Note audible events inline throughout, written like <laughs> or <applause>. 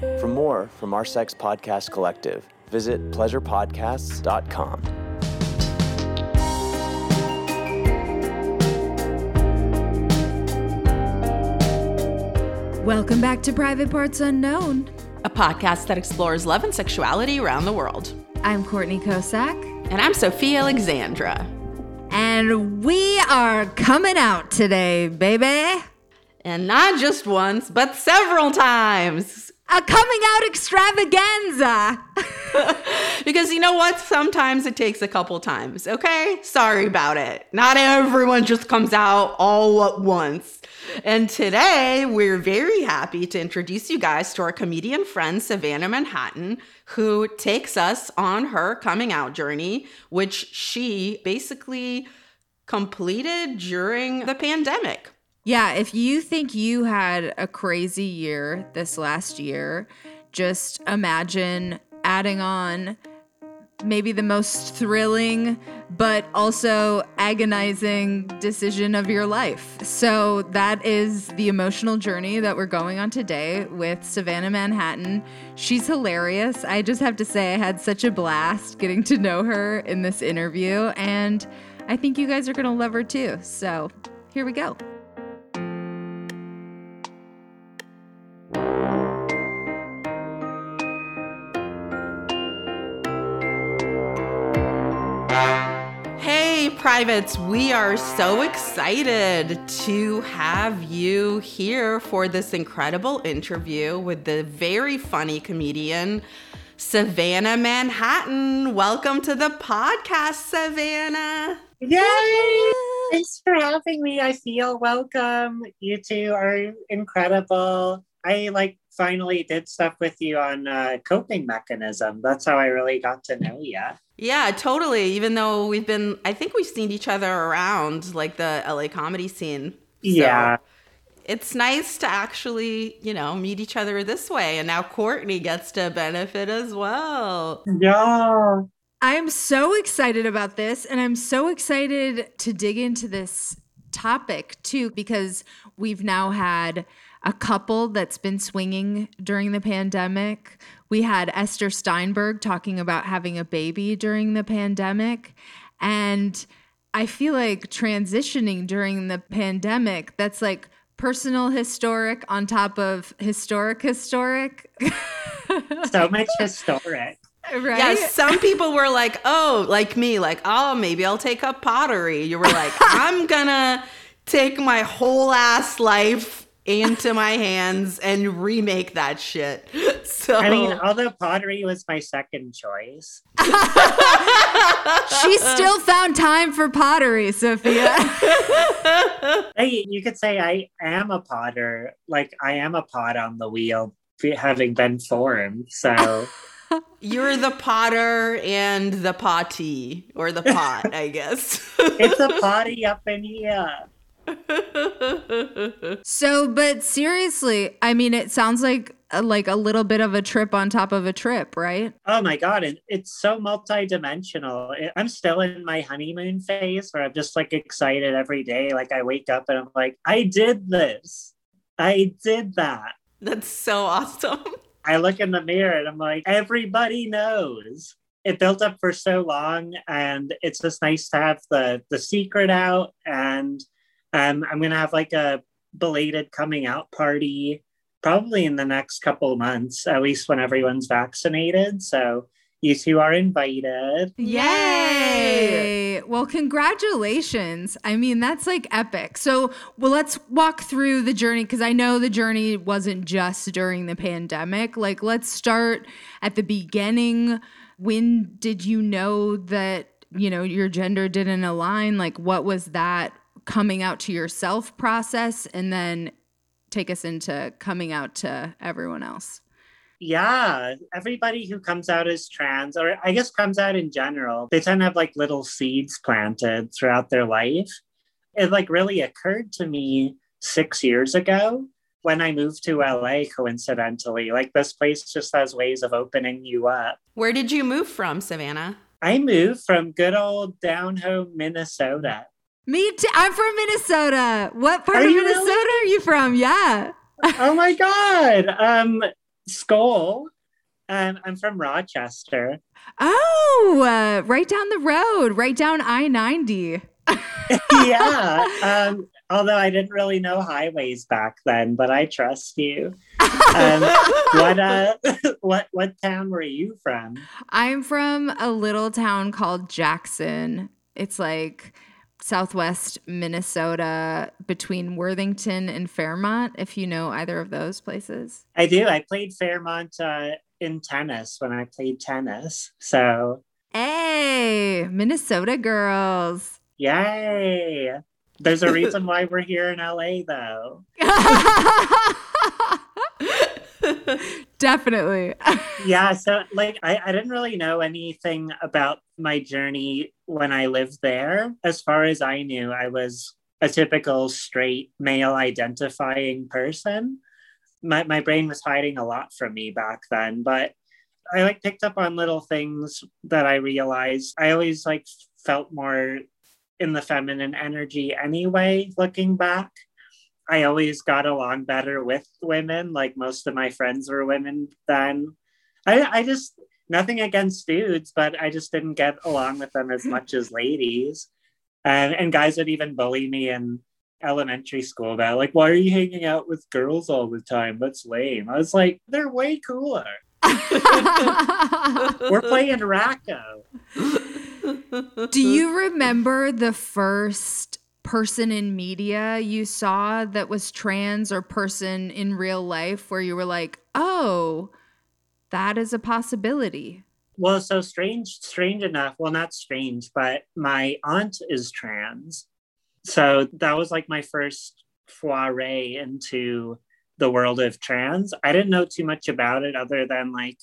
For more from our Sex Podcast Collective, visit pleasurepodcasts.com. Welcome back to Private Parts Unknown. a podcast that explores love and sexuality around the world. I'm Courtney Kocak, And I'm Sofiya Alexandra. and we are coming out today, baby. And not just once, but several times. A coming out extravaganza. <laughs> Because you know what? Sometimes it takes a couple times, okay? Sorry about it. Not everyone just comes out all at once. And today, we're very happy to introduce you guys to our comedian friend, Savannah Manhattan, who takes us on her coming out journey, which she basically completed during the pandemic. Yeah, if you think you had a crazy year this last year, just imagine adding on maybe the most thrilling but also agonizing decision of your life. So that is the emotional journey that we're going on today with Savannah Manhattan. She's hilarious. I just have to say I had such a blast getting to know her in this interview and I think you guys are going to love her too. So, here we go. Privates, we are so excited to have you here for this incredible interview with the very funny comedian, Savannah Manhattan. Welcome to the podcast, Savannah. Yay! Thanks for having me. I feel welcome. You two are incredible. I like finally did stuff with you on uh, coping mechanism. That's how I really got to know you. Yeah, totally. Even though we've been, I think we've seen each other around like the LA comedy scene. So Yeah. It's nice to actually, you know, meet each other this way. And now Courtney gets to benefit as well. Yeah. I'm so excited about this, and I'm so excited to dig into this topic too, because we've now had a couple that's been swinging during the pandemic. We had Esther Steinberg talking about having a baby during the pandemic. And I feel like transitioning during the pandemic, that's like personal historic on top of historic historic. <laughs> So much historic. right? Yeah, some people were like, oh, like me, like, oh, maybe I'll take up pottery. You were like, <laughs> I'm gonna take my whole ass life into my hands and remake that shit. So I mean, although pottery was my second choice. she still found time for pottery, Sofiya. Hey, you could say I am a potter. Like I am a pot on the wheel, having been formed. So you're the potter and the potty, or the <laughs> pot, I guess. it's a potty up in here. So, but seriously, I mean, it sounds like uh, like a little bit of a trip on top of a trip, right? Oh my god, it, it's so multi-dimensional. It- I'm still in my honeymoon phase where I'm just like excited every day. Like I wake up and I'm like, I did this. I did that. That's so awesome. <laughs> I look in the mirror and I'm like, everybody knows. It built up for so long and it's just nice to have the the secret out and um, I'm gonna have like a belated coming out party probably in the next couple of months, at least when everyone's vaccinated. So you two are invited. Yay! Well, congratulations. I mean, that's like epic. So, well, let's walk through the journey because I know the journey wasn't just during the pandemic. Like, let's start at the beginning. When did you know that, you know, your gender didn't align? Like, what was that coming out to yourself process? And then take us into coming out to everyone else. Yeah, everybody who comes out as trans, or I guess comes out in general, they tend to have like little seeds planted throughout their life. It like really occurred to me six years ago when I moved to LA, coincidentally. Like this place just has ways of opening you up. Where did you move from, Savannah? I moved from good old down home Minnesota. Me too. I'm from Minnesota. What part Are of Minnesota really? are you from? Yeah. oh my god. Um Skull. Um, I'm from Rochester. Oh, uh, right down the road, right down I 90. <laughs> yeah. <laughs> Um, although I didn't really know highways back then, but I trust you. Um, what uh <laughs> what what town were you from? I'm from a little town called Jackson. It's like southwest Minnesota between Worthington and Fairmont, if you know either of those places. I do. I played Fairmont uh, in tennis when I played tennis. So Hey, Minnesota girls. yay. There's a <laughs> reason why we're here in LA though. <laughs> Definitely. <laughs> yeah so like I, I didn't really know anything about my journey when i lived there as far as i knew i was a typical straight male identifying person my, my brain was hiding a lot from me back then but i like picked up on little things that i realized i always like felt more in the feminine energy anyway looking back I always got along better with women. Like most of my friends were women then. I, I just, nothing against dudes, but I just didn't get along with them as much as ladies. And, and guys would even bully me in elementary school about, like, why are you hanging out with girls all the time? That's lame. I was like, they're way cooler. <laughs> We're playing Racco. Do you remember the first person in media you saw that was trans or person in real life where you were like, oh, that is a possibility? Well, so strange, strange enough. Well, not strange, but my aunt is trans. So that was like my first foray into the world of trans. I didn't know too much about it other than like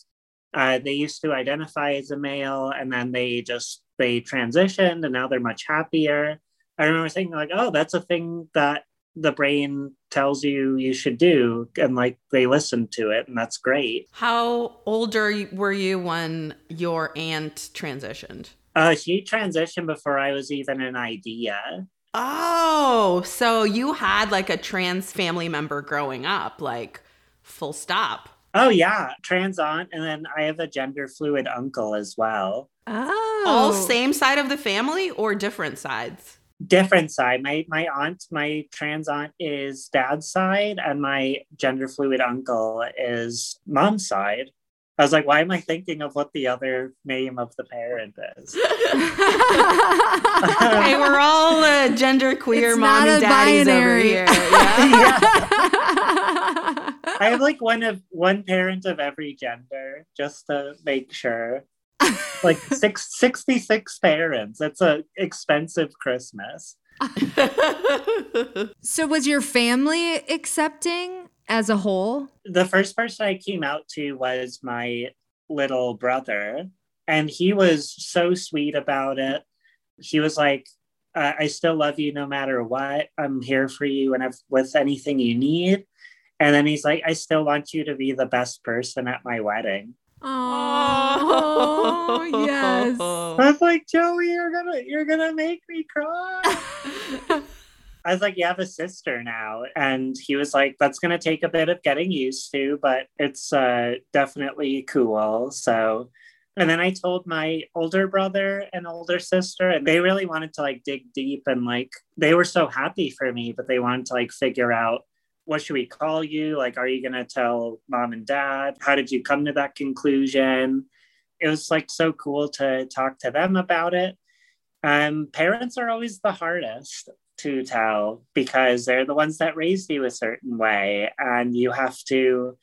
uh, they used to identify as a male and then they just they transitioned and now they're much happier. I remember thinking like, oh, that's a thing that the brain tells you you should do, and like they listen to it, and that's great. How older were you when your aunt transitioned? Uh, she transitioned before I was even an idea. Oh, so you had like a trans family member growing up, like full stop. Oh yeah, trans aunt, and then I have a gender fluid uncle as well. Oh. All same side of the family or different sides? Different side. My my aunt, my trans aunt is dad's side, and my gender fluid uncle is mom's side. I was like, why am I thinking of what the other name of the parent is? <laughs> hey, we're all uh, gender queer It's mommy not a daddies over binary. here. <laughs> <laughs> Yeah. I have like one of one parent of every gender, just to make sure. Like six, 66 parents. It's a expensive Christmas. <laughs> so was your family accepting as a whole? the first person I came out to was my little brother, and he was so sweet about it. He was like, uh, "I still love you no matter what. I'm here for you, and if, with anything you need." And then he's like, "I still want you to be the best person at my wedding." Oh, yes. I was like, "Joey, you're gonna you're gonna make me cry." <laughs> I was like, You have a sister now. And he was like, That's going to take a bit of getting used to, but it's uh, definitely cool. So, and then I told my older brother and older sister, and they really wanted to like dig deep and like, they were so happy for me, but they wanted to like figure out what should we call you? Like, are you going to tell mom and dad? How did you come to that conclusion? It was like so cool to talk to them about it. Um, parents are always the hardest to tell because they're the ones that raised you a certain way and you have to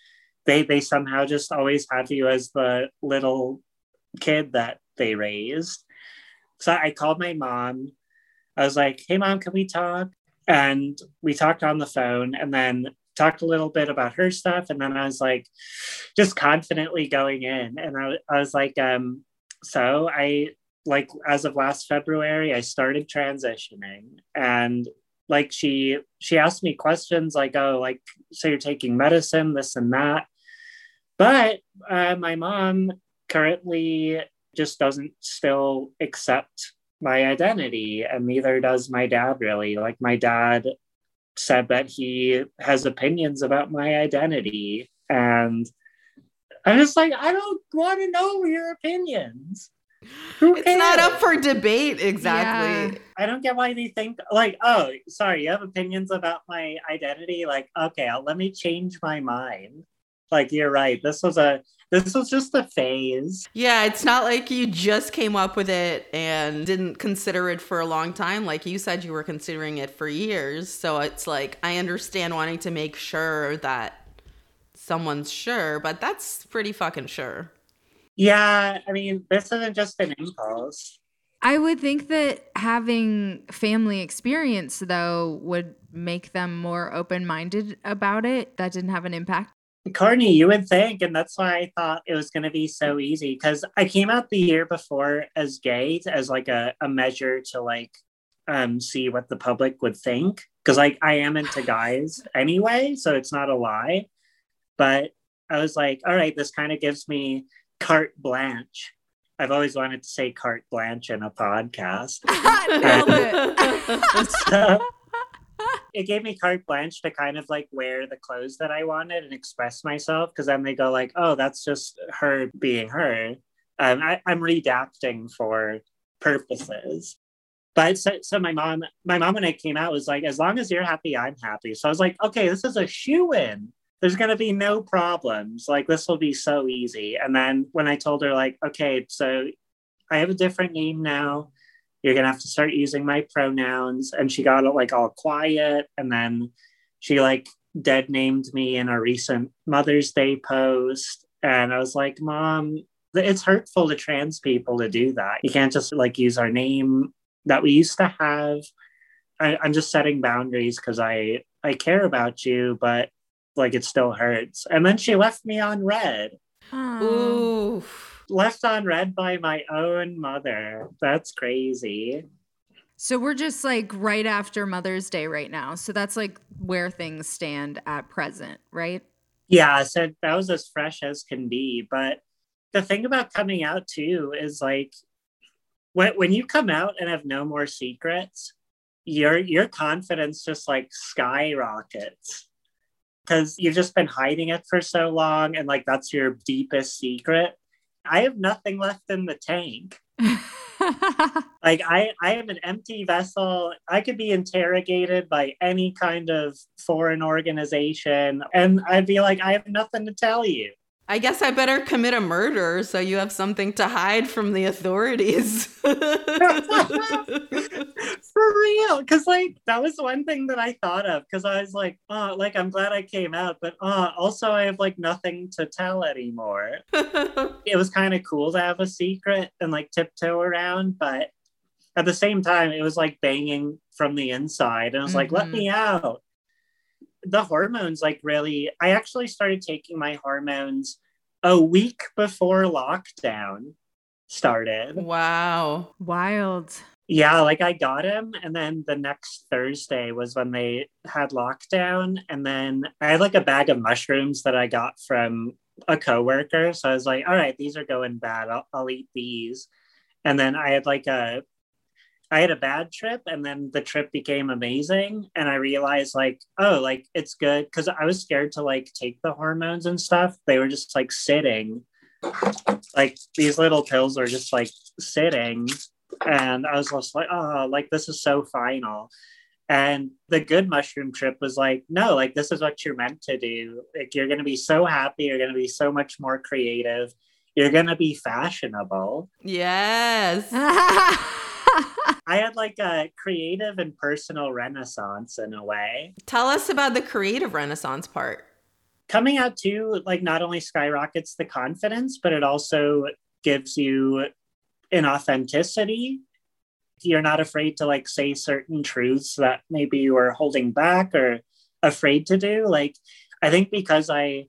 they they somehow just always have you as the little kid that they raised so i called my mom i was like hey mom can we talk and we talked on the phone and then talked a little bit about her stuff. And then I was like, just confidently going in. And I, I was like, um, so I like as of last February, I started transitioning and like she she asked me questions like oh like so you're taking medicine this and that but uh, my mom currently just doesn't still accept my identity and neither does my dad really. Like my dad said that he has opinions about my identity and i'm just like i don't want to know your opinions. Who it's cares? not up for debate exactly. Yeah. i don't get why they think like oh sorry you have opinions about my identity? Like okay I'll, let me change my mind like you're right. This was a this was just a phase. Yeah it's not like you just came up with it and didn't consider it for a long time. Like you said you were considering it for years. So it's like i understand wanting to make sure that someone's sure but that's pretty fucking sure. Yeah i mean this isn't just an impulse. I would think that having family experience, though, would make them more open minded about it. That didn't have an impact Courtney, you would think, and that's why I thought it was going to be so easy because I came out the year before as gay as like a, a measure to like um see what the public would think because like I am into guys <sighs> anyway, so it's not a lie. But I was like, all right, this kind of gives me carte blanche. I've always wanted to say carte blanche in a podcast. <laughs> <laughs> so, it gave me carte blanche to kind of like wear the clothes that I wanted and express myself because then they go like, oh, that's just her being her. Um, I, I'm redacting for purposes. But so, so my mom, my mom when I came out was like, as long as you're happy, I'm happy. So I was like, okay, this is a shoe in. There's gonna be no problems. Like this will be so easy. And then when I told her like, okay, so I have a different name now you're gonna have to start using my pronouns. And she got it like all quiet. And then she like dead named me in a recent mother's day post. And i was like mom it's hurtful to trans people to do that. You can't just like use our name that we used to have. I, i'm just setting boundaries because i i care about you but like it still hurts. And then she left me on red. Ooh left on red by my own mother. That's crazy. So we're just like right after Mother's Day right now. So that's like where things stand at present, right? Yeah, so that was as fresh as can be. But the thing about coming out too is like when when you come out and have no more secrets, your your confidence just like skyrockets because you've just been hiding it for so long and like that's your deepest secret I have nothing left in the tank. <laughs> like I, I am an empty vessel. I could be interrogated by any kind of foreign organization, and I'd be like, I have nothing to tell you. I guess I better commit a murder so you have something to hide from the authorities. <laughs> For real. Cause like that was one thing that I thought of. Cause I was like, oh, like I'm glad I came out, but uh also I have like nothing to tell anymore. <laughs> it was kind of cool to have a secret and like tiptoe around, but at the same time, it was like banging from the inside. And I was mm-hmm. like, let me mm-hmm. out the hormones like really i actually started taking my hormones a week before lockdown started. Wow. Wild. Yeah like i got him and then the next thursday was when they had lockdown and then i had like a bag of mushrooms that i got from a coworker so i was like all right these are going bad. I'll, I'll eat these. And then i had like a I had a bad trip and then the trip became amazing. And I realized, like, oh, like it's good because I was scared to like take the hormones and stuff. They were just like sitting, like these little pills were just like sitting. And I was just like, oh, like this is so final. And the good mushroom trip was like, no, like this is what you're meant to do. Like you're going to be so happy. You're going to be so much more creative. You're going to be fashionable. Yes. <laughs> I had like a creative and personal renaissance in a way. Tell us about the creative renaissance part. Coming out too, like not only skyrockets the confidence, but it also gives you an authenticity. You're not afraid to like say certain truths that maybe you were holding back or afraid to do. Like, I think because I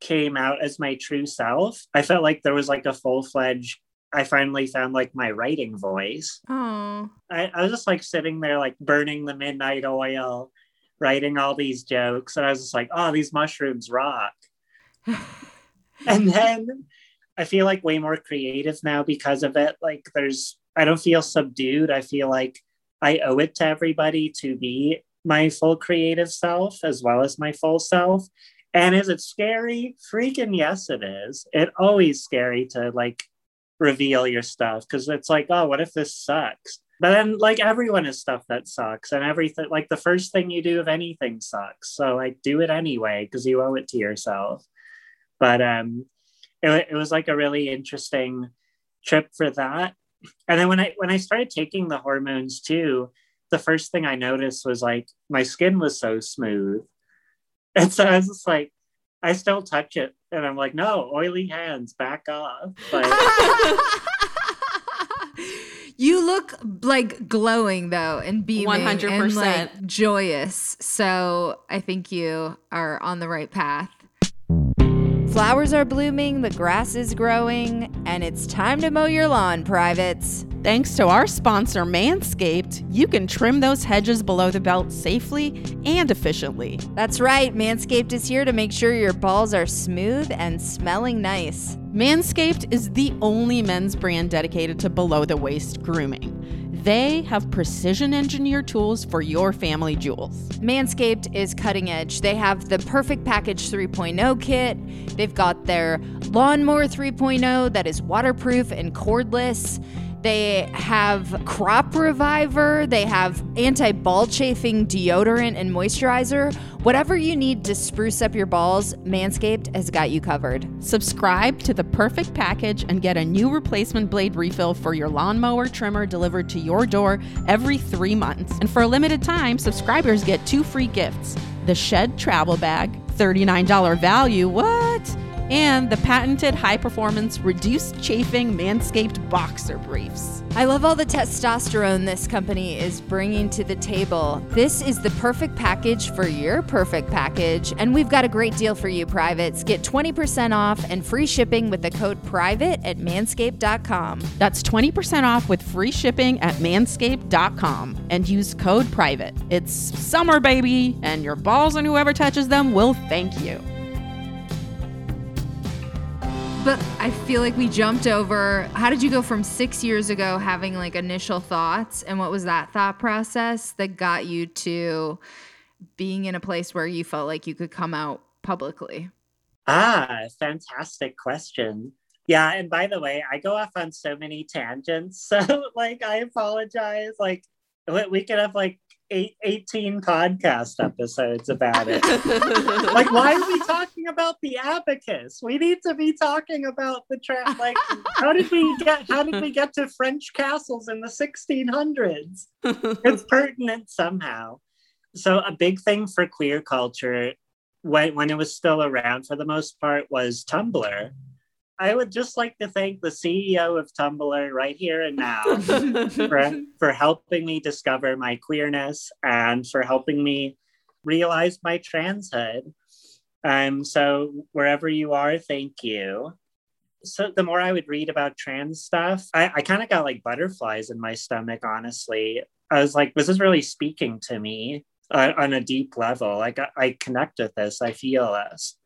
came out as my true self, I felt like there was like a full fledged, I finally found like my writing voice. Oh. I, I was just like sitting there, like burning the midnight oil, writing all these jokes. And I was just like, oh, these mushrooms rock. <laughs> and then I feel like way more creative now because of it. Like, there's, I don't feel subdued. I feel like I owe it to everybody to be my full creative self as well as my full self. And is it scary? Freaking yes, it is. It always scary to like reveal your stuff because it's like, oh, what if this sucks? But then, like, everyone has stuff that sucks, and everything, like, the first thing you do of anything sucks. So, like, do it anyway because you owe it to yourself. But um, it, it was like a really interesting trip for that. And then when I when I started taking the hormones too, the first thing I noticed was like my skin was so smooth. And so I was just like, I still touch it. And I'm like, no, oily hands, back off. But <laughs> you look like glowing though and beaming 100%. and like joyous. So I think you are on the right path. Flowers are blooming, the grass is growing, and it's time to mow your lawn, privates. Thanks to our sponsor, Manscaped, you can trim those hedges below the belt safely and efficiently. That's right, Manscaped is here to make sure your balls are smooth and smelling nice. Manscaped is the only men's brand dedicated to below the waist grooming. They have precision engineered tools for your family jewels. Manscaped is cutting edge. They have the Perfect Package 3.0 kit. They've got their Lawnmower 3.0 that is waterproof and cordless. They have Crop Reviver. They have anti ball chafing deodorant and moisturizer. Whatever you need to spruce up your balls, Manscaped has got you covered. Subscribe to the perfect package and get a new replacement blade refill for your lawnmower trimmer delivered to your door every three months. And for a limited time, subscribers get two free gifts the Shed Travel Bag, $39 value. What? And the patented high performance reduced chafing Manscaped boxer briefs. I love all the testosterone this company is bringing to the table. This is the perfect package for your perfect package, and we've got a great deal for you, privates. Get 20% off and free shipping with the code PRIVATE at manscaped.com. That's 20% off with free shipping at manscaped.com and use code PRIVATE. It's summer, baby, and your balls and whoever touches them will thank you. But I feel like we jumped over. How did you go from six years ago having like initial thoughts? And what was that thought process that got you to being in a place where you felt like you could come out publicly? Ah, fantastic question. Yeah, and by the way, I go off on so many tangents. <laughs> So, like, I apologize. Like, we could have like eight, 18 podcast episodes about it. <laughs> like, why are we talking about the abacus? We need to be talking about the trap. Like, how did we get? How did we get to French castles in the 1600s? It's pertinent somehow. So, a big thing for queer culture when when it was still around for the most part was Tumblr. I would just like to thank the CEO of Tumblr right here and now <laughs> for, for helping me discover my queerness and for helping me realize my transhood. Um, so wherever you are, thank you. So the more I would read about trans stuff, I, I kind of got like butterflies in my stomach, honestly. I was like, this is really speaking to me uh, on a deep level. Like I, I connect with this, I feel this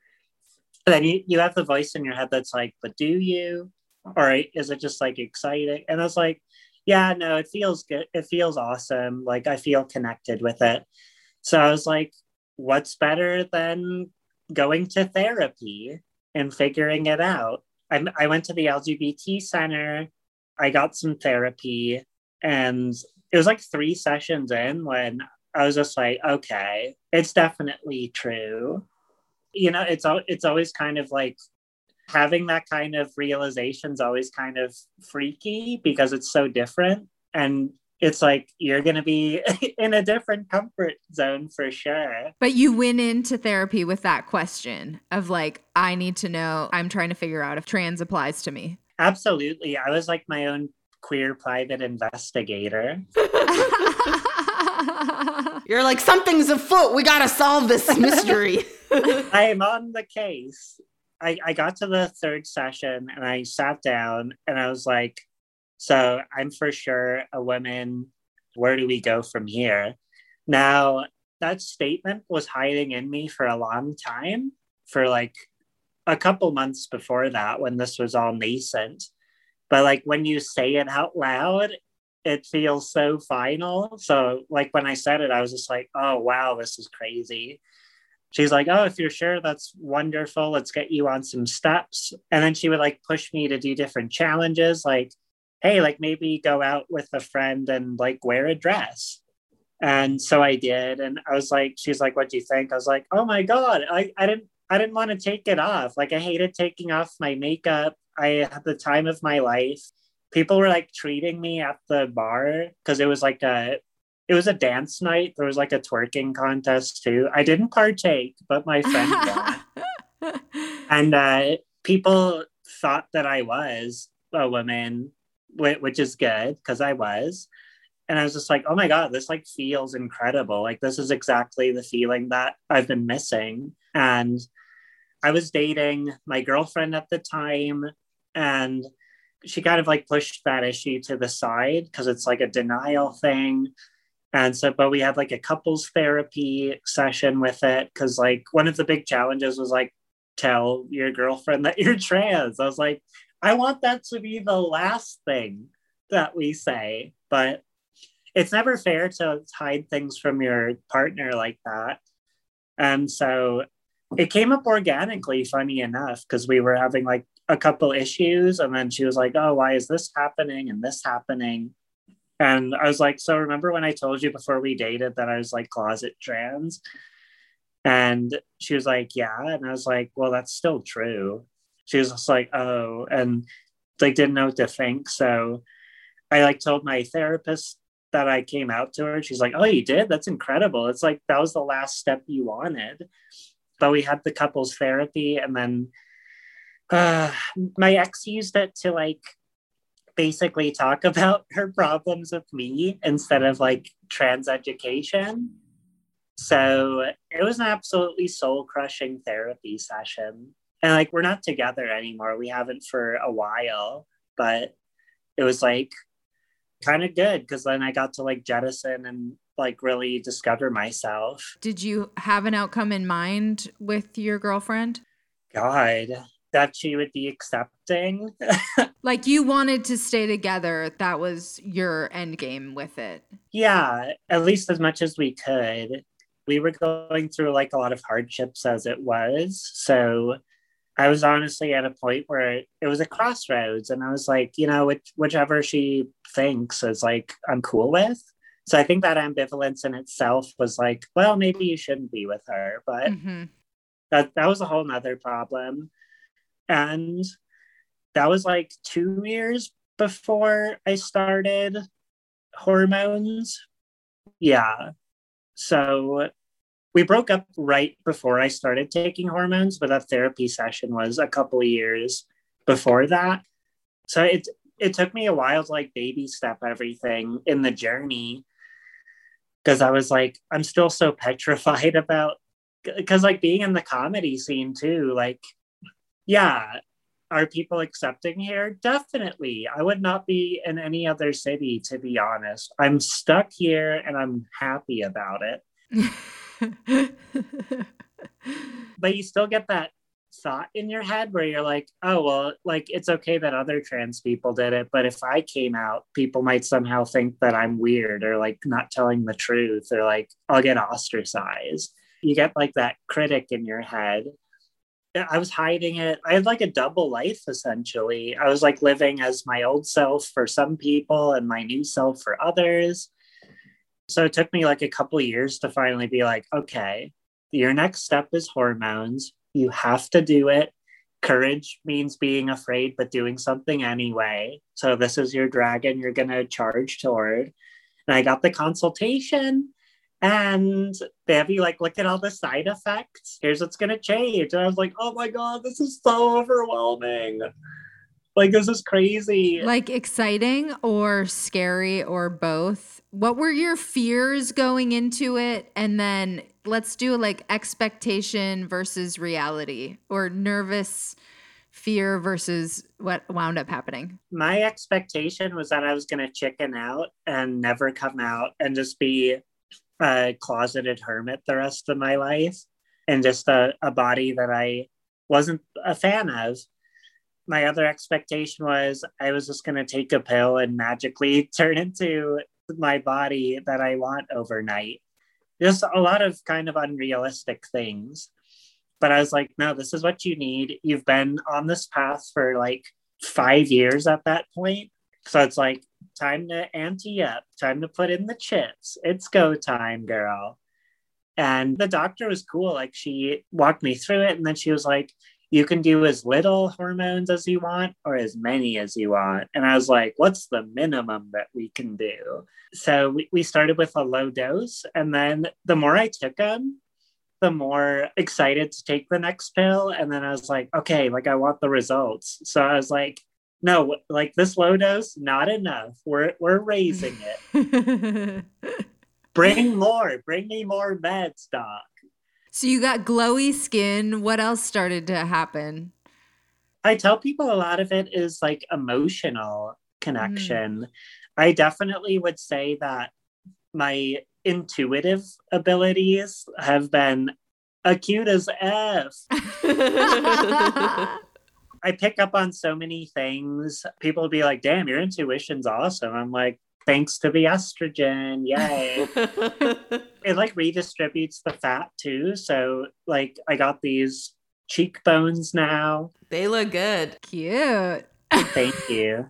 then you, you have the voice in your head that's like, but do you? Or is it just like exciting? And I was like, yeah, no, it feels good. It feels awesome. Like I feel connected with it. So I was like, what's better than going to therapy and figuring it out? I, I went to the LGBT center. I got some therapy and it was like three sessions in when I was just like, okay, it's definitely true you know it's it's always kind of like having that kind of realization is always kind of freaky because it's so different and it's like you're going to be <laughs> in a different comfort zone for sure. But you went into therapy with that question of like, I need to know, I'm trying to figure out if trans applies to me. Absolutely. I was like my own queer private investigator. <laughs> <laughs> You're like, something's afoot. We got to solve this <laughs> mystery. <laughs> I am on the case. I, I got to the third session and I sat down and I was like, so I'm for sure a woman. Where do we go from here? Now, that statement was hiding in me for a long time, for like a couple months before that when this was all nascent. But like when you say it out loud, it feels so final. So like when I said it, I was just like, oh wow, this is crazy. She's like, oh, if you're sure, that's wonderful. Let's get you on some steps. And then she would like push me to do different challenges, like, hey, like maybe go out with a friend and like wear a dress. And so I did. And I was like, she's like, what do you think? I was like, oh my God, I, I didn't I didn't want to take it off. Like I hated taking off my makeup. I had the time of my life people were like treating me at the bar because it was like a it was a dance night. There was like a twerking contest too. I didn't partake, but my friend <laughs> did. and uh, people thought that I was a woman, which is good because I was. And I was just like, oh my God, this like feels incredible. Like, this is exactly the feeling that I've been missing. And I was dating my girlfriend at the time. And she kind of like pushed that issue to the side because it's like a denial thing. And so, but we had like a couples therapy session with it because, like, one of the big challenges was like, tell your girlfriend that you're trans. I was like, I want that to be the last thing that we say, but it's never fair to hide things from your partner like that. And so it came up organically, funny enough, because we were having like a couple issues and then she was like oh why is this happening and this happening? And i was like so remember when i told you before we dated that i was like closet trans? And she was like yeah. And i was like well that's still true. She was just like oh and like didn't know what to think. So i like told my therapist that i came out to her she's like oh you did? That's incredible. It's like that was the last step you wanted. But we had the couples therapy and then uh, my ex used it to like basically talk <laughs> about her problems with me instead of like trans education. So it was an absolutely soul crushing therapy session. And like, we're not together anymore. We haven't for a while, but it was like kind of good because then I got to like jettison and like really discover myself. Did you have an outcome in mind with your girlfriend? God, that she would be accepting. <laughs> like you wanted to stay together. That was your end game with it. Yeah, at least as much as we could. We were going through like a lot of hardships as it was. So I was honestly at a point where it was a crossroads and I was like, you know, which, whichever she thinks is like I'm cool with. So I think that ambivalence in itself was like, well, maybe you shouldn't be with her, but mm-hmm. that that was a whole nother problem. And that was like two years before I started hormones. Yeah. So we broke up right before I started taking hormones, but that therapy session was a couple of years before that. So it it took me a while to like baby step everything in the journey because I was like, I'm still so petrified <laughs> about because like being in the comedy scene too, like yeah. Are people accepting here? Definitely. I would not be in any other city to be honest. I'm stuck here and i'm happy about it. <laughs> But you still get that thought in your head where you're like oh well like it's okay that other trans people did it but if i came out people might somehow think that i'm weird or like not telling the truth or like i'll get ostracized. You get like that critic in your head I was hiding it. I had like a double life essentially. I was like living as my old self for some people and my new self for others. So it took me like a couple years to finally be like, okay, your next step is hormones. You have to do it. Courage means being afraid, but doing something anyway. So this is your dragon you're going to charge toward. And I got the consultation and they like look at all the side effects. Here's what's gonna change. And I was like, oh my god, this is so overwhelming. like this is crazy. Like exciting or scary or both? What were your fears going into it? And then let's do like expectation versus reality or nervous fear versus what wound up happening. My expectation was that I was going to chicken out and never come out and just be a closeted hermit the rest of my life and just a, a body that I wasn't a fan of my other expectation was I was just going to take a pill and magically <laughs> turn into my body that I want overnight. Just a lot of kind of unrealistic things. But I was like, no, this is what you need. You've been on this path for like five years at that point. So it's like, time to ante up, time to put in the chips. It's go time, girl. And the doctor was cool. Like, she walked me through it. And then she was like, you can do as little hormones as you want or as many as you want. And I was like, what's the minimum that we can do? So we, we started with a low dose. And then the more I took them, the more excited to take the next pill. And then I was like, okay, like I want the results. So I was like, no, like this low dose, not enough. We're we're raising it. <laughs> bring more, bring me more meds, doc. So you got glowy skin. What else started to happen? I tell people a lot of it is like emotional connection. Mm. I definitely would say that my intuitive abilities have been acute as F. <laughs> I pick up on so many things. People be like, damn, your intuition's awesome. I'm like, thanks to the estrogen. Yay. <laughs> it like redistributes the fat too. So like I got these cheekbones now. They look good. Cute. Thank <laughs> you.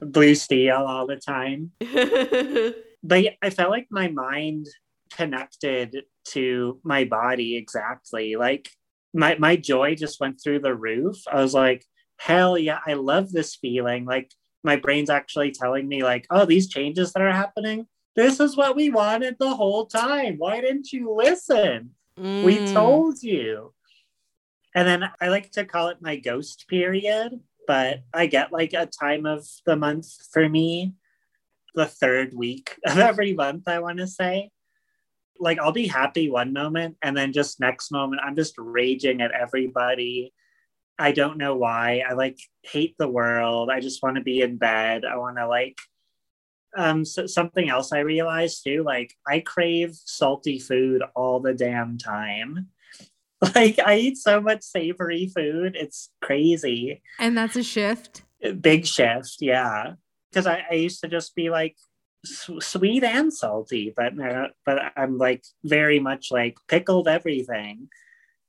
Blue steel all the time. <laughs> but I felt like my mind connected to my body exactly. Like my my joy just went through the roof. I was like, hell yeah, I love this feeling. Like my brain's actually telling me like, oh, these changes that are happening, this is what we wanted the whole time. Why didn't you listen? Mm. We told you. And then I like to call it my ghost period, but I get like a time of the month for me, the third week <laughs> of every month, I want to say. Like I'll be happy one moment, and then just next moment, I'm just raging at everybody I don't know why. I like hate the world. I just want to be in bed. I want to like um so something else I realized too, like I crave salty food all the damn time. <laughs> Like I eat so much savory food, it's crazy. And that's a shift. Big shift, yeah. Because I, I used to just be like sweet and salty, but uh, but I'm like very much like pickled everything,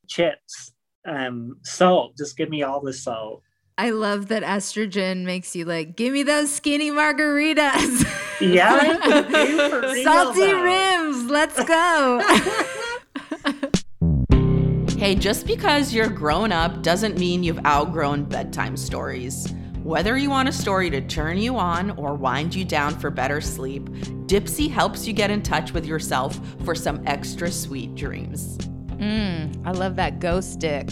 chips um, salt. Just give me all the salt. I love that estrogen makes you like, give me those skinny margaritas. Yeah. <laughs> Salty though. rims. Let's go. <laughs> hey, just because you're grown up doesn't mean you've outgrown bedtime stories. Whether you want a story to turn you on or wind you down for better sleep, Dipsea helps you get in touch with yourself for some extra sweet dreams. Mmm, I love that ghost stick.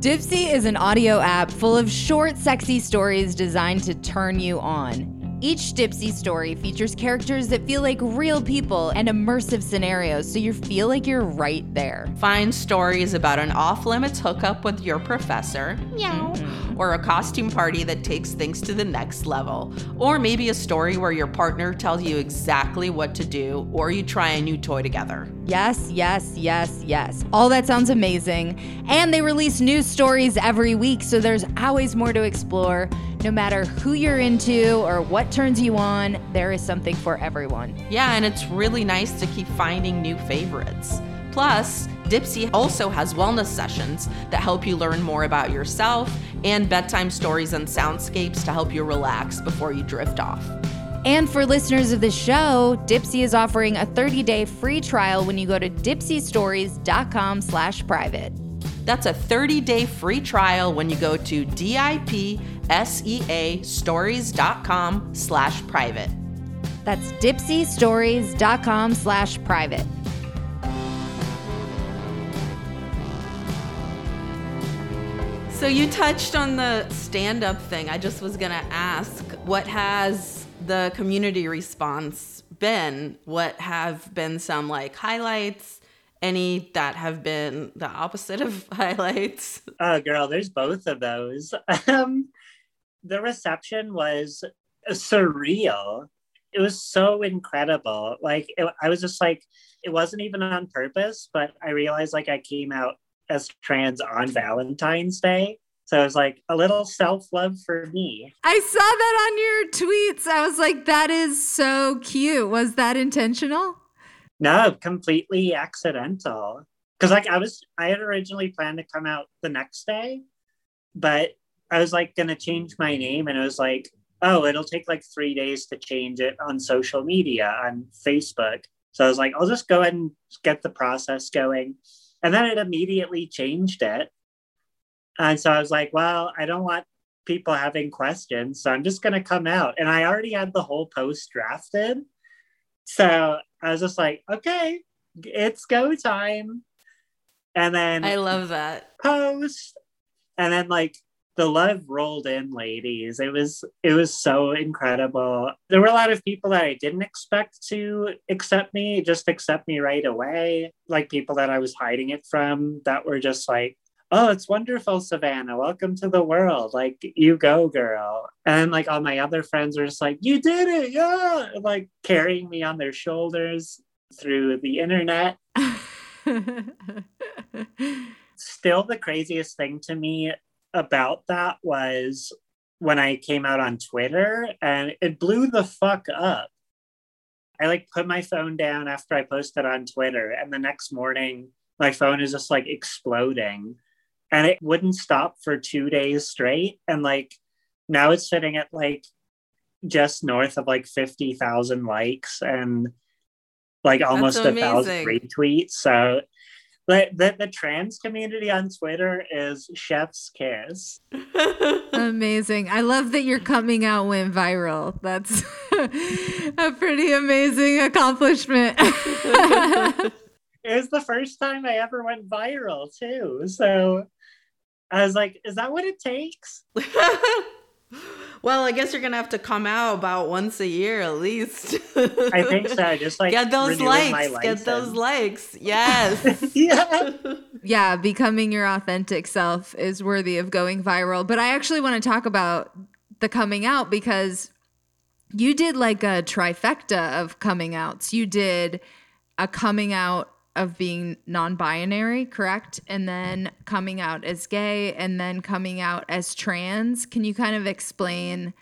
Dipsea is an audio app full of short, sexy stories designed to turn you on. Each Dipsea story features characters that feel like real people and immersive scenarios, so you feel like you're right there. Find stories about an off limits hookup with your professor, meow, mm-hmm. Or a costume party that takes things to the next level, or maybe a story where your partner tells you exactly what to do, or you try a new toy together. Yes, yes, yes, yes. All that sounds amazing. And they release new stories every week, so there's always more to explore. No matter who you're into or what turns you on, there is something for everyone. Yeah, and it's really nice to keep finding new favorites. Plus, Dipsea also has wellness sessions that help you learn more about yourself and bedtime stories and soundscapes to help you relax before you drift off. And for listeners of the show, Dipsea is offering a 30-day free trial when you go to dipseastories.com slash private. That's a 30-day free trial when you go to DIP seastories.com slash private. That's dipseastories.com slash private. So you touched on the stand up thing. I just was going to ask what has the community response been? What have been some like highlights? Any that have been the opposite of <laughs> highlights? Oh, girl, there's both of those. <laughs> Um, the reception was surreal. It was so incredible. Like, it, I was just like, it wasn't even on purpose, but I realized like I came out as trans on Valentine's Day. So it was like a little self love for me. I saw that on your tweets. I was like, that is so cute. Was that intentional? No, completely accidental. Because like I was, I had originally planned to come out the next day, but I was like going to change my name, and it was like, oh, it'll take like three days to change it on social media on Facebook. So I was like, I'll just go ahead and get the process going. And then it immediately changed it. And so I was like, well, I don't want people having questions. So I'm just going to come out. And I already had the whole post drafted. So I was just like, okay, it's go time. And then I love that post. And then like the love rolled in ladies. It was it was so incredible. There were a lot of people that i didn't expect to accept me just accept me right away. Like people that i was hiding it from that were just like oh it's wonderful savannah. Welcome to the world. Like you go girl. And like all my other friends were just like you did it. Yeah. Like carrying me on their shoulders through the internet. <laughs> Still the craziest thing to me about that was when I came out on Twitter and it blew the fuck up. I like put my phone down after I posted on Twitter, and the next morning, my phone is just like exploding and it wouldn't stop for two days straight. And like now it's sitting at like just north of like 50,000 likes and like almost a thousand retweets. So the, the, the trans community on Twitter is chef's kiss. <laughs> amazing. I love that your coming out went viral. That's <laughs> a pretty amazing accomplishment. it was the first time I ever went viral too. So I was like, is that what it takes? <laughs> Well, I guess you're gonna have to come out about once a year at least. I think so. Just like get those likes. Get those likes. <laughs> Yes. yeah. Yeah, becoming your authentic self is worthy of going viral. But I actually want to talk about the coming out because you did like a trifecta of coming outs. You did a coming out of being non-binary, correct? And then coming out as gay and then coming out as trans. Can you kind of explain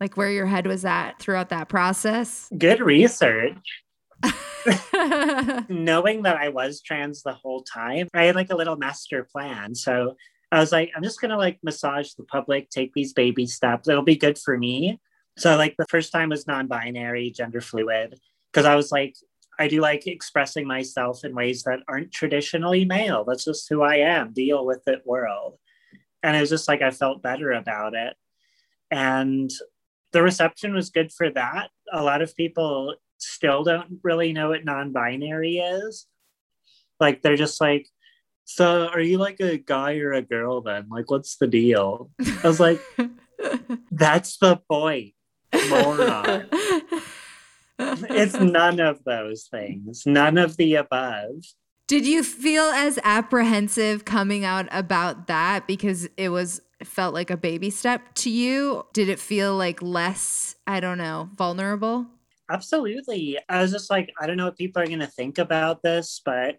like where your head was at throughout that process? Good research. <laughs> Knowing that I was trans the whole time, I had like a little master plan. So I was like, I'm just gonna like massage the public, take these baby steps. It'll be good for me. So like the first time was non-binary, gender fluid, because I was like, I do like expressing myself in ways that aren't traditionally male. That's just who I am. Deal with it, world. And it was just like I felt better about it. And the reception was good for that. A lot of people still don't really know what non binary is. Like, they're just like, so are you like a guy or a girl then? Like, what's the deal? I was like, <laughs> that's the point, moron <laughs> it's none of those things, none of the above. Did you feel as apprehensive coming out about that because it was felt like a baby step to you? Did it feel like less, I don't know, vulnerable? Absolutely. I was just like, I don't know what people are going to think about this, but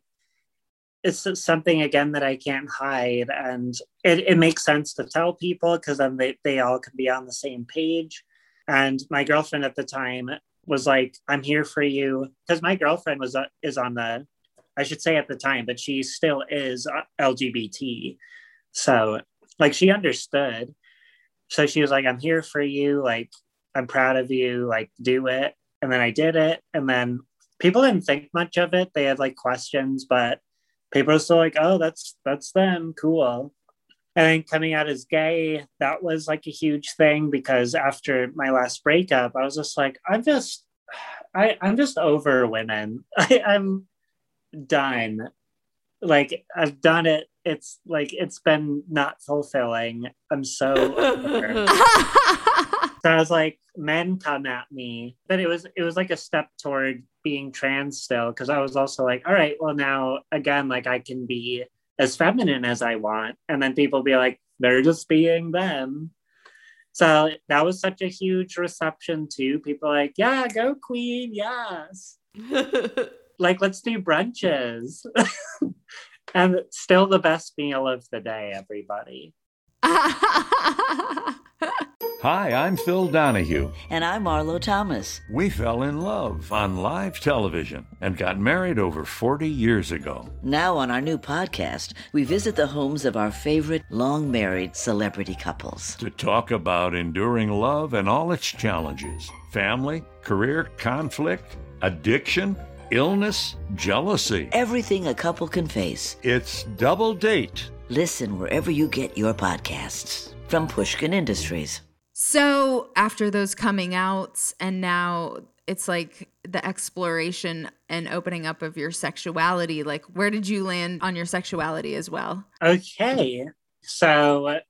it's something again that I can't hide. And it, it makes sense to tell people because then they, they all can be on the same page. And my girlfriend at the time was like, "I'm here for you," because my girlfriend was uh, is on the, I should say at the time, but she still is uh, LGBT, so like she understood. So she was like, "I'm here for you. Like I'm proud of you. Like do it." And then I did it, and then people didn't think much of it. They had like questions, but people were still like, "Oh, that's that's them. Cool." And then coming out as gay, that was like a huge thing because after my last breakup, I was just like, I'm just, I, I'm just over women. <laughs> I, I'm done. Like I've done it it's like it's been not fulfilling. I'm so. <laughs> So I was like, men come at me. But it was it was like a step toward being trans still, because I was also like, all right, well now again, like I can be as feminine as I want. And then people be like, they're just being them. So that was such a huge reception too. People like, yeah, go queen, yes. <laughs> like let's do brunches. <laughs> and still the best meal of the day, everybody. <laughs> Hi, I'm Phil Donahue. And I'm Marlo Thomas. We fell in love on live television and got married over 40 years ago. Now, on our new podcast, we visit the homes of our favorite long married celebrity couples to talk about enduring love and all its challenges family, career, conflict, addiction, illness, jealousy. Everything a couple can face. It's Double Date. Listen wherever you get your podcasts from Pushkin Industries. So after those coming outs, and now it's like the exploration and opening up of your sexuality. Like, where did you land on your sexuality as well? Okay, so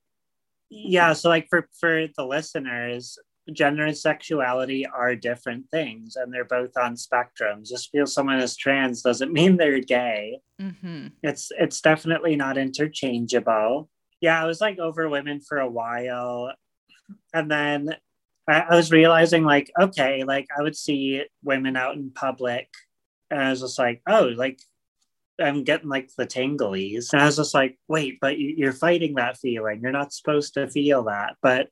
yeah, so like for for the listeners, gender and sexuality are different things, and they're both on spectrums. Just feel someone is trans doesn't <laughs> mean they're gay. Mm-hmm. It's it's definitely not interchangeable. Yeah, I was like over women for a while and then I, I was realizing like okay like i would see women out in public and i was just like oh like i'm getting like the tinglies and i was just like wait but you're fighting that feeling you're not supposed to feel that but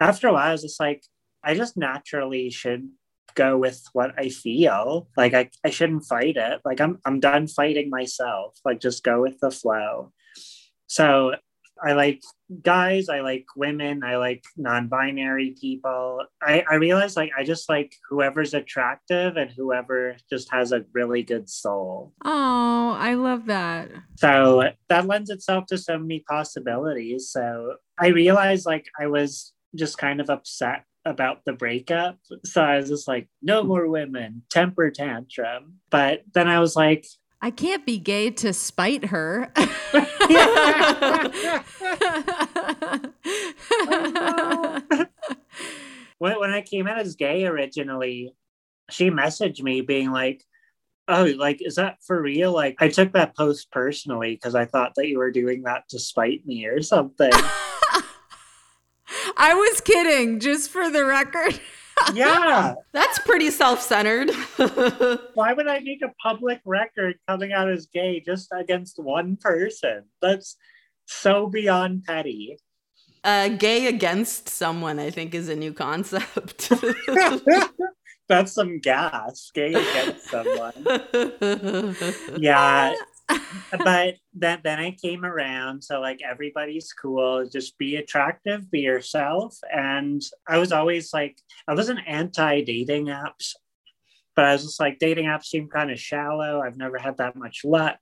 after a while i was just like i just naturally should go with what I feel. Like I, I shouldn't fight it. Like I'm I'm done fighting myself. Like just go with the flow. So I like guys, I like women, I like non-binary people. I, I realize like I just like whoever's attractive and whoever just has a really good soul. Oh, I love that. So that lends itself to so many possibilities. So I realized like I was just kind of upset about the breakup. So I was just like, no more women, temper tantrum. But then I was like, I can't be gay to spite her. <laughs> when, when I came out as gay originally, she messaged me being like, Oh, like, is that for real? Like, I took that post personally because I thought that you were doing that to spite me or something. <laughs> I was kidding, just for the record <laughs> yeah. <laughs> That's pretty self centered. <laughs> Why would I make a public record coming out as gay just against one person? That's so beyond petty. Uh, gay against someone, I think, is a new concept. <laughs> That's some gas. Gay against someone. yeah <laughs> but then then I came around. So like everybody's cool. Just be attractive, be yourself. And I was always like, I wasn't anti dating apps, but I was just like, dating apps seem kind of shallow. I've never had that much luck.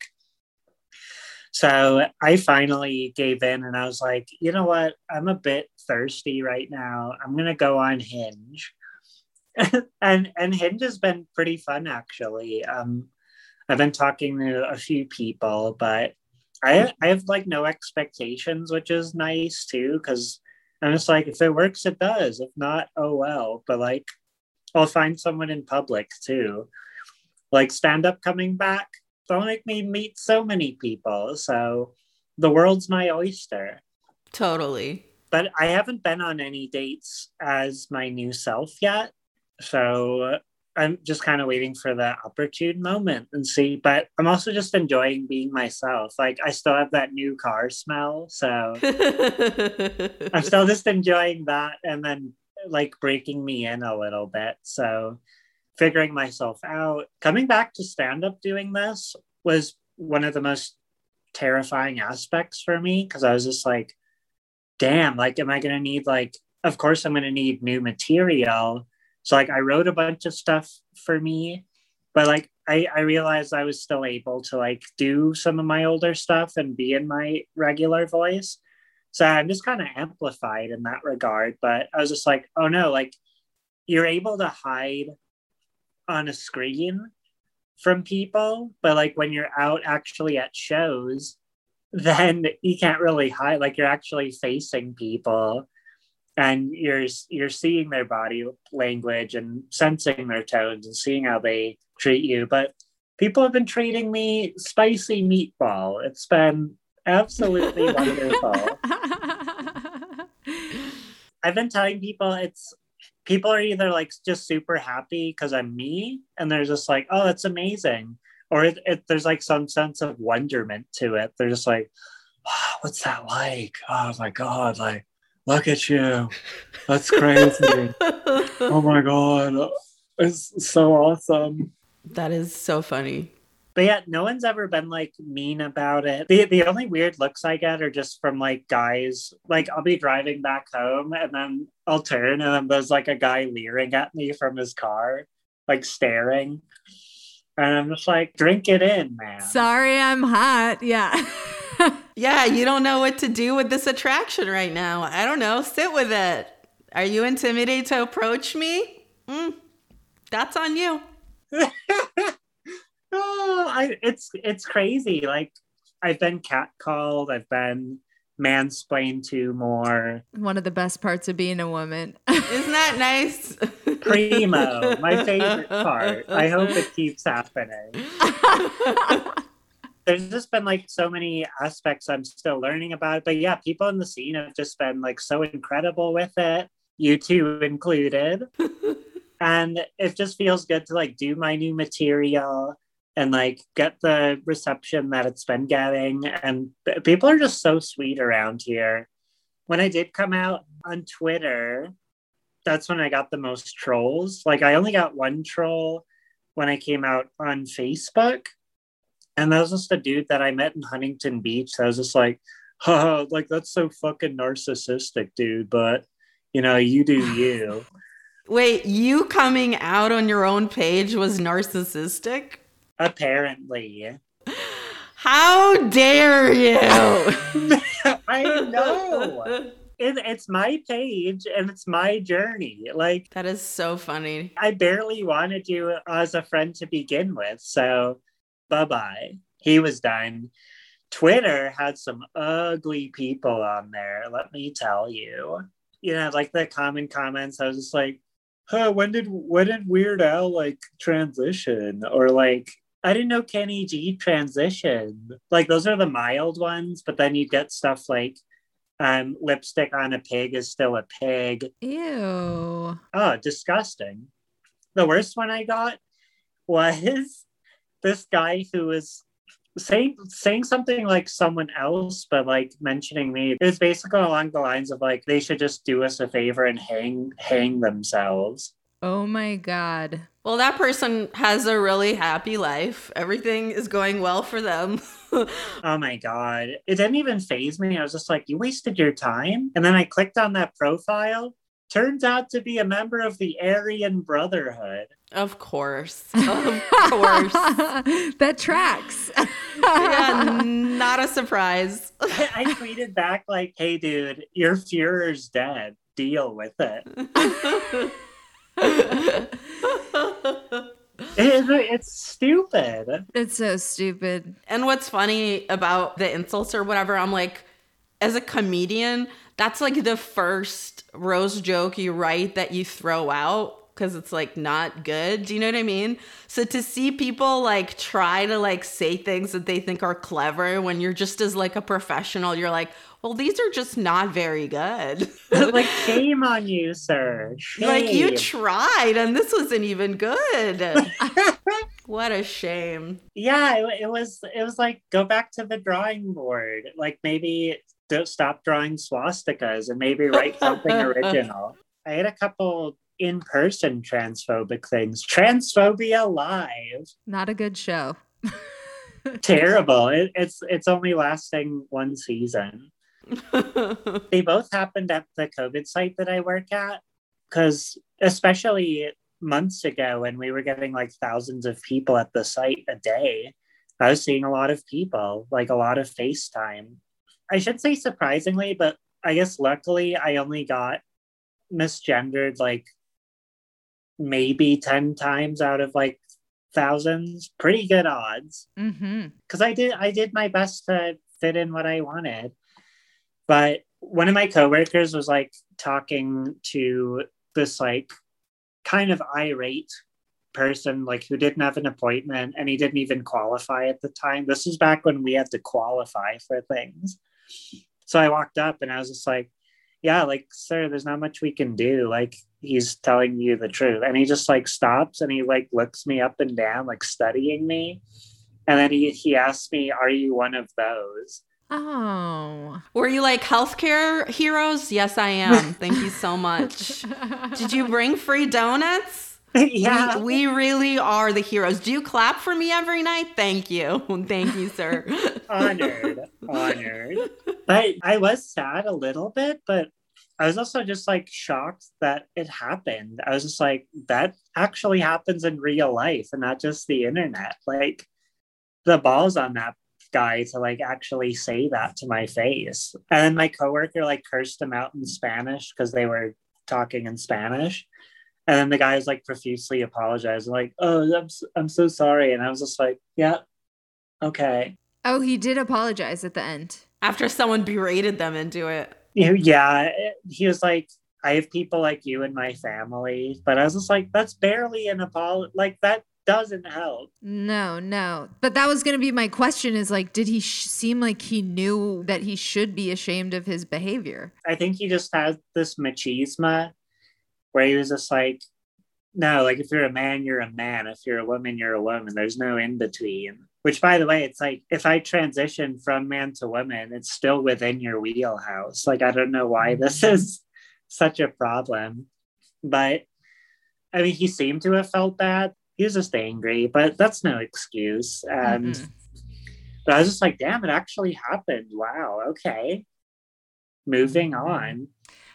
So I finally gave in and I was like, you know what? I'm a bit thirsty right now. I'm gonna go on Hinge. <laughs> and and Hinge has been pretty fun actually. Um, I've been talking to a few people, but I I have like no expectations, which is nice too, because I'm just like if it works, it does. If not, oh well. But like I'll find someone in public too. Like stand up coming back. Don't make me meet so many people. So the world's my oyster. Totally. But I haven't been on any dates as my new self yet. So I'm just kind of waiting for the opportune moment and see. But I'm also just enjoying being myself. Like I still have that new car smell, so <laughs> I'm still just enjoying that, and then like breaking me in a little bit. So figuring myself out. Coming back to stand up doing this was one of the most terrifying aspects for me because I was just like, damn, like, am I going to need like? Of course, I'm going to need new material so like I wrote a bunch of stuff for me, but like I, I realized I was still able to like do some of my older stuff and be in my regular voice. So I'm just kind of amplified in that regard. But I was just like, oh no, like you're able to hide on a screen from people, but like when you're out actually at shows, <laughs> then you can't really hide. Like you're actually facing people and you're you're seeing their body language and sensing their tones and seeing how they treat you. But people have been treating me spicy meatball. It's been absolutely <laughs> wonderful. I've been telling people it's people are either like just super happy because I'm me, and they're just like, "Oh, that's amazing," or it, it, there's like some sense of wonderment to it. They're just like, oh, "What's that like? Oh my god! Like, look at you, that's crazy! oh my god, it's so awesome." That is so funny. But yeah, no one's ever been like mean about it. The the only weird looks I get are just from like guys. Like I'll be driving back home and then I'll turn and then there's like a guy leering at me from his car, like staring. And I'm just like, drink it in, man. Sorry, I'm hot. Yeah. <laughs> yeah, you don't know what to do with this attraction right now. I don't know. Sit with it. Are you intimidated to approach me? Mm, that's on you. <laughs> oh, I, it's it's crazy. Like I've been catcalled. I've been mansplained to more. One of the best parts of being a woman. Isn't that nice? <laughs> Primo, my favorite part. I hope it keeps happening. <laughs> There's just been like so many aspects I'm still learning about. But yeah, people in the scene have just been like so incredible with it, you two included. <laughs> and it just feels good to like do my new material and like get the reception that it's been getting. And people are just so sweet around here. When I did come out on Twitter, that's when I got the most trolls. Like I only got one troll when I came out on Facebook. And that was just a dude that I met in Huntington Beach. I was just like, <laughs> oh, like that's so fucking narcissistic, dude. But you know, you do <laughs> you. Wait, you coming out on your own page was narcissistic? Apparently. How dare you? <laughs> I know. It, it's my page and it's my journey. Like that is so funny. I barely wanted you as a friend to begin with, so bye bye. He was done. Twitter had some ugly people on there. Let me tell you. You know, like the common comments. I was just like, "Huh? When did when did Weird Al like transition?" Or like, I didn't know Kenny G transitioned. Like those are the mild ones, but then you get stuff like um, lipstick on a pig is still a pig. Ew. Oh, disgusting. The worst one I got was this guy who was saying saying something like someone else, but like mentioning me. It was basically along the lines of like they should just do us a favor and hang hang themselves. Oh my god. Well, that person has a really happy life. Everything is going well for them. <laughs> oh my God. It didn't even faze me. I was just like, you wasted your time. And then I clicked on that profile. Turns out to be a member of the Aryan Brotherhood. Of course. <laughs> Of course. <laughs> that tracks. yeah, <laughs> not a surprise. I tweeted back, like, hey, dude, your Fuhrer's dead. Deal with it. It's, it's stupid. It's so stupid. And what's funny about the insults or whatever, I'm like, as a comedian, that's like the first rose joke you write that you throw out because it's like not good. Do you know what I mean? So to see people like try to like say things that they think are clever when you're just as like a professional, you're like, well, these are just not very good. like, <laughs> shame on you, sir. Shame. Like, you tried and this wasn't even good. <laughs> what a shame. Yeah, it, it, was, it was like, go back to the drawing board. Like, maybe don't stop drawing swastikas and maybe write something <laughs> original. I had a couple in person transphobic things. Transphobia Live. Not a good show. <laughs> Terrible. It, it's it's only lasting one season. <laughs> they both happened at the COVID site that I work at. Because, especially months ago, when we were getting like thousands of people at the site a day, I was seeing a lot of people, like a lot of FaceTime. I should say surprisingly, but I guess luckily I only got misgendered like maybe 10 times out of like thousands. Pretty good odds. Mm-hmm. Because I did I did my best to fit in what I wanted. But one of my coworkers was like talking to this like kind of irate person like who didn't have an appointment and he didn't even qualify at the time. This was back when we had to qualify for things. So I walked up and I was just like, yeah, like, sir, there's not much we can do. Like, he's telling you the truth. And he just like stops and he like looks me up and down, like studying me. And then he, he asks me, Are you one of those? Oh. Were you like healthcare heroes? Yes, I am. Thank you so <laughs> much. Did you bring free donuts? <laughs> yeah. We, we really are the heroes. Do you clap for me every night? Thank you. <laughs> Thank you, sir. honored. Honored. But I was sad a little bit, but I was also just like shocked that it happened. I was just like, that actually happens in real life and not just the internet. Like the balls on that guy to like actually say that to my face. And then my coworker like cursed him out in Spanish because they were talking in Spanish. And then the guy was like profusely apologizing, like, oh, I'm, I'm so sorry. And I was just like, yeah, okay. Oh, he did apologize at the end. After someone berated them into it. Yeah, he was like, I have people like you in my family, but I was just like, that's barely an apology. Like that doesn't help. No, no. But that was going to be my question is like, did he sh- seem like he knew that he should be ashamed of his behavior? I think he just had this machismo where he was just like, no, like if you're a man, you're a man. If you're a woman, you're a woman. There's no in between. Which, by the way, it's like if I transition from man to woman, it's still within your wheelhouse. Like, I don't know why this is such a problem. But I mean, he seemed to have felt bad. He was just angry, but that's no excuse. And Mhm. but I was just like, damn, it actually happened. Wow. Okay. Moving on.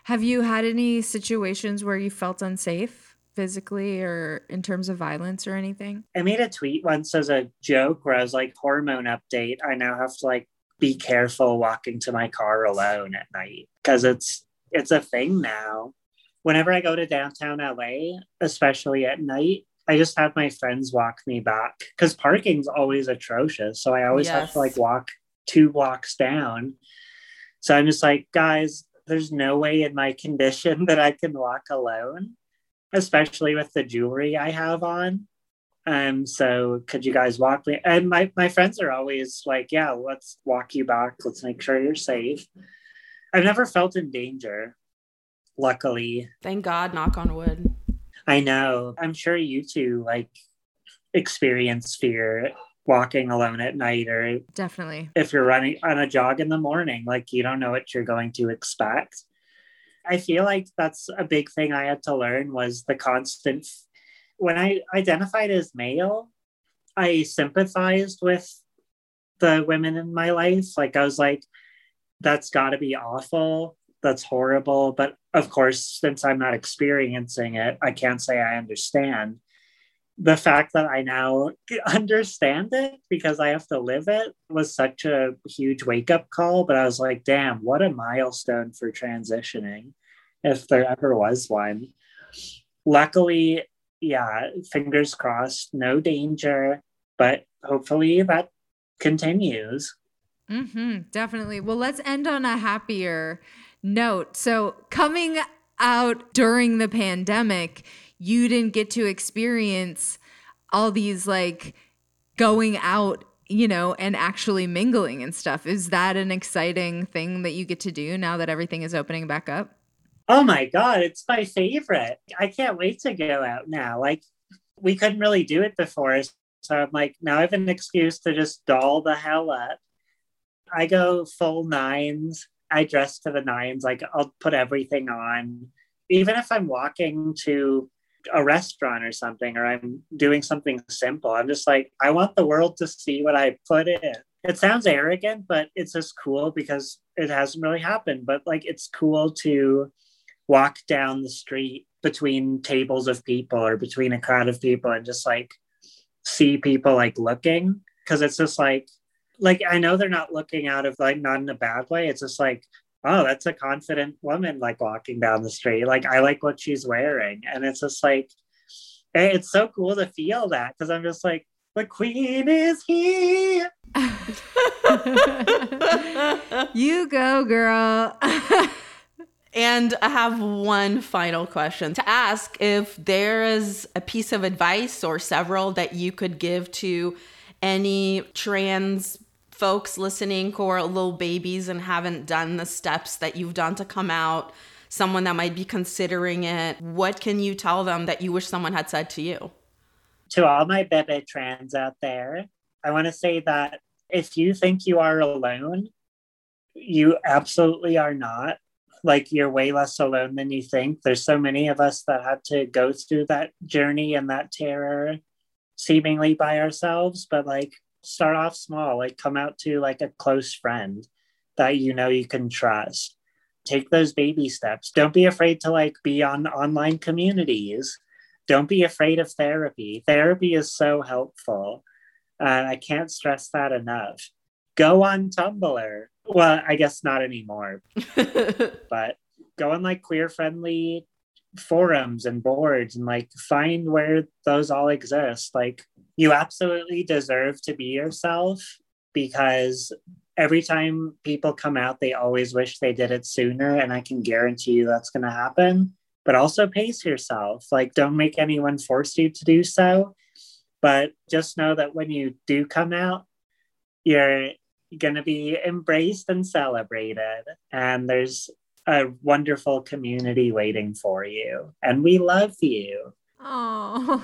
Have you had any situations where you felt unsafe physically or in terms of violence or anything? I made a tweet once as a joke where I was like, hormone update. I now have to like be careful walking to my car alone at night because it's it's a thing now. Whenever I go to downtown LA, especially at night, I just have my friends walk me back because parking's always atrocious. So I always have to like walk two blocks down. So I'm just like, guys, there's no way in my condition <laughs> that I can walk alone, especially with the jewelry I have on. Um, so could you guys walk me? And my, my friends are always like, yeah, let's walk you back. Let's make sure you're safe. I've never felt in danger, luckily. Thank God, knock on wood. I know. I'm sure you two like experience fear walking alone at night or Definitely. if you're running on a jog in the morning, like you don't know what you're going to expect. I feel like that's a big thing I had to learn was the constant when I identified as male, I sympathized with the women in my life. Like I was like, that's gotta be awful. That's horrible. But of course, since I'm not experiencing it, I can't say I understand the fact that I now <laughs> understand it because I have to live it was such a huge wake up call. But I was like, damn, what a milestone for transitioning, if there ever was one. Luckily, yeah, fingers crossed, no danger, but hopefully that continues. Mm-hmm, definitely. Well, let's end on a happier note. So, coming out during the pandemic, you didn't get to experience all these like going out, you know, and actually mingling and stuff. Is that an exciting thing that you get to do now that everything is opening back up? Oh my God, it's my favorite. I can't wait to go out now. Like, we couldn't really do it before. So I'm like, now I have an excuse to just doll the hell up. I go full nines. I dress to the nines. Like, I'll put everything on. Even if I'm walking to a restaurant or something, or I'm doing something simple, I'm just like, I want the world to see what I put in. It sounds arrogant, but it's just cool because it hasn't really happened. But like, it's cool to walk down the street between tables of people or between a crowd of people and just like see people like looking because it's just like like I know they're not looking out of like not in a bad way. It's just like, oh, that's a confident woman like walking down the street. Like I like what she's wearing. And it's just like eh, it's so cool to feel that because I'm just like, the queen is here. <laughs> you go, girl. <laughs> And I have one final question to ask if there is a piece of advice or several that you could give to any trans folks listening who are little babies and haven't done the steps that you've done to come out, someone that might be considering it, what can you tell them that you wish someone had said to you? To all my bebe trans out there, I want to say that if you think you are alone, you absolutely are not like you're way less alone than you think. There's so many of us that had to go through that journey and that terror seemingly by ourselves, but like start off small, like come out to like a close friend that you know you can trust. Take those baby steps. Don't be afraid to like be on online communities. Don't be afraid of therapy. Therapy is so helpful. And I can't stress that enough. Go on Tumblr well, I guess not anymore. <laughs> but go on like queer friendly forums and boards and like find where those all exist. Like you absolutely deserve to be yourself because every time people come out, they always wish they did it sooner. And I can guarantee you that's going to happen. But also pace yourself. Like, don't make anyone force you to do so. But just know that when you do come out, you're going to be embraced and celebrated. And there's a wonderful community waiting for you. And we love you. Oh,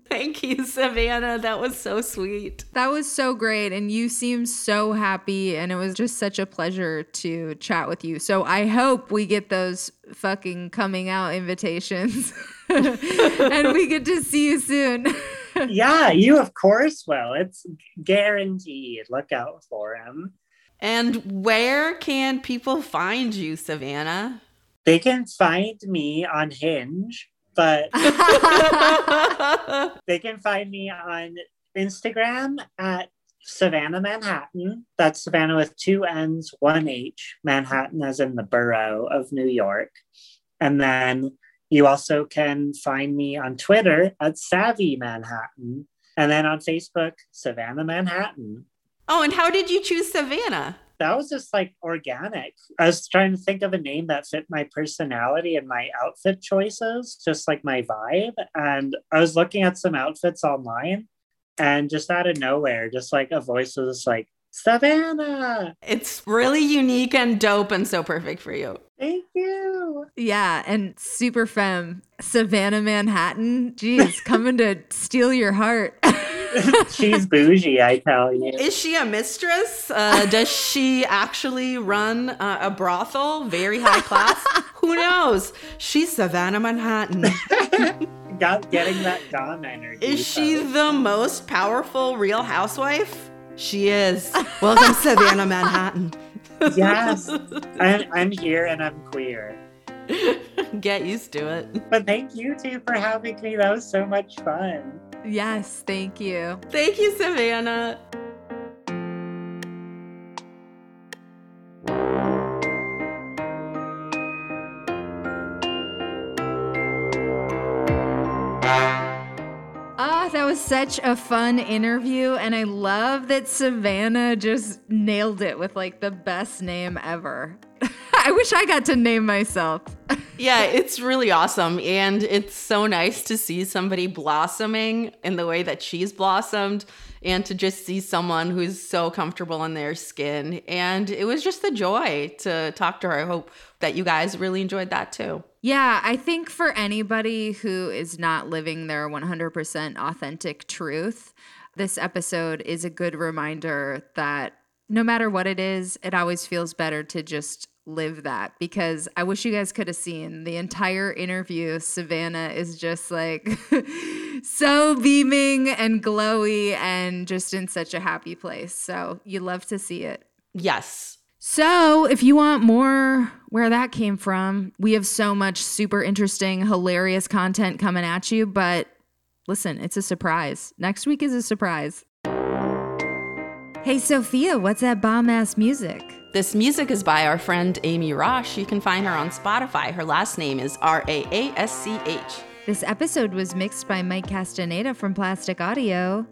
<laughs> thank you, Savannah. That was so sweet. That was so great. And you seem so happy. And it was just such a pleasure to chat with you. So I hope we get those fucking coming out invitations <laughs> and we get to see you soon. <laughs> yeah, you of course will. It's guaranteed. Look out for him. And where can people find you, Savannah? They can find me on Hinge, but <laughs> they can find me on Instagram at Savannah Manhattan. That's Savannah with two N's, one H, Manhattan as in the borough of New York. And then you also can find me on Twitter at Savvy Manhattan and then on Facebook, Savannah Manhattan. Oh, and how did you choose Savannah? That was just like organic. I was trying to think of a name that fit my personality and my outfit choices, just like my vibe. And I was looking at some outfits online and just out of nowhere, just like a voice was like, Savannah. It's really unique and dope and so perfect for you. Thank you. Yeah, and super femme, Savannah Manhattan. Jeez, <laughs> coming to steal your heart. <laughs> <laughs> She's bougie, I tell you. Is she a mistress? Uh, does she actually run uh, a brothel? Very high class? <laughs> Who knows? She's Savannah Manhattan. <laughs> Got getting that Dom energy. Is she the most powerful real housewife? She is. Welcome, Savannah Manhattan. yes, I'm, I'm here and I'm queer. Get used to it. But thank you too for having me. That was so much fun. Yes, thank you. Thank you, Savannah. Ah, that was such a fun interview. And I love that Savannah just nailed it with like the best name ever. I wish I got to name myself. yeah, it's really awesome. And it's so nice to see somebody blossoming in the way that she's blossomed and to just see someone who's so comfortable in their skin. And it was just a joy to talk to her. I hope that you guys really enjoyed that too. Yeah, I think for anybody who is not living their 100% authentic truth, this episode is a good reminder that no matter what it is, it always feels better to just live that because I wish you guys could have seen the entire interview. Savannah is just like <laughs> so beaming and glowy and just in such a happy place. So you love to see it. Yes. So, if you want more where that came from, we have so much super interesting, hilarious content coming at you. But listen, it's a surprise. Next week is a surprise. Hey, Sofiya, what's that bomb ass music? This music is by our friend Amy Raasch. You can find her on Spotify. Her last name is R A A S C H. This episode was mixed by Mike Castaneda from Plastic Audio.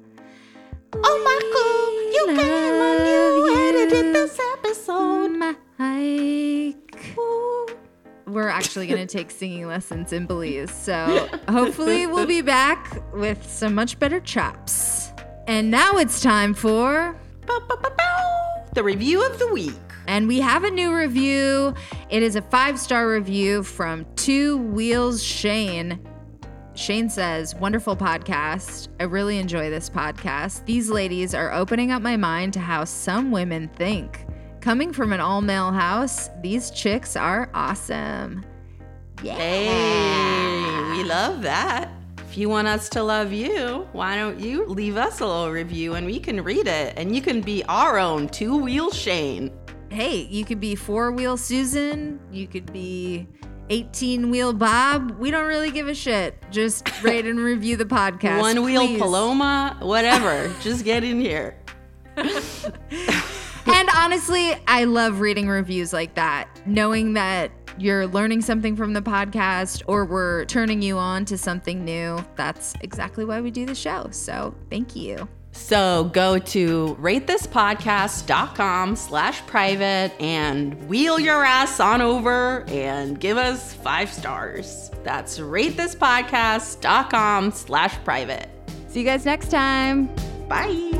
Oh, Marco, you came on edited this episode. Mike. We're actually going <laughs> to take singing lessons in Belize. So hopefully we'll be back with some much better chops. And now it's time for. Bow, bow, bow, bow. The review of the week. And we have a new review. It is a five star review from Two Wheels Shane. Shane says, Wonderful podcast. I really enjoy this podcast. These ladies are opening up my mind to how some women think. Coming from an all male house, these chicks are awesome. Yeah. Hey, we love that. If you want us to love you, why don't you leave us a little review and we can read it and you can be our own two wheel Shane. Hey, you could be four wheel Susan. You could be 18 wheel Bob. We don't really give a shit. Just <laughs> rate and review the podcast. One wheel please. Paloma, whatever. <laughs> Just get in here. <laughs> And honestly, I love reading reviews like that, knowing that you're learning something from the podcast or we're turning you on to something new. That's exactly why we do the show. So thank you. So go to ratethispodcast.com slash private and wheel your ass on over and give us five stars. That's ratethispodcast.com slash private. See you guys next time. Bye.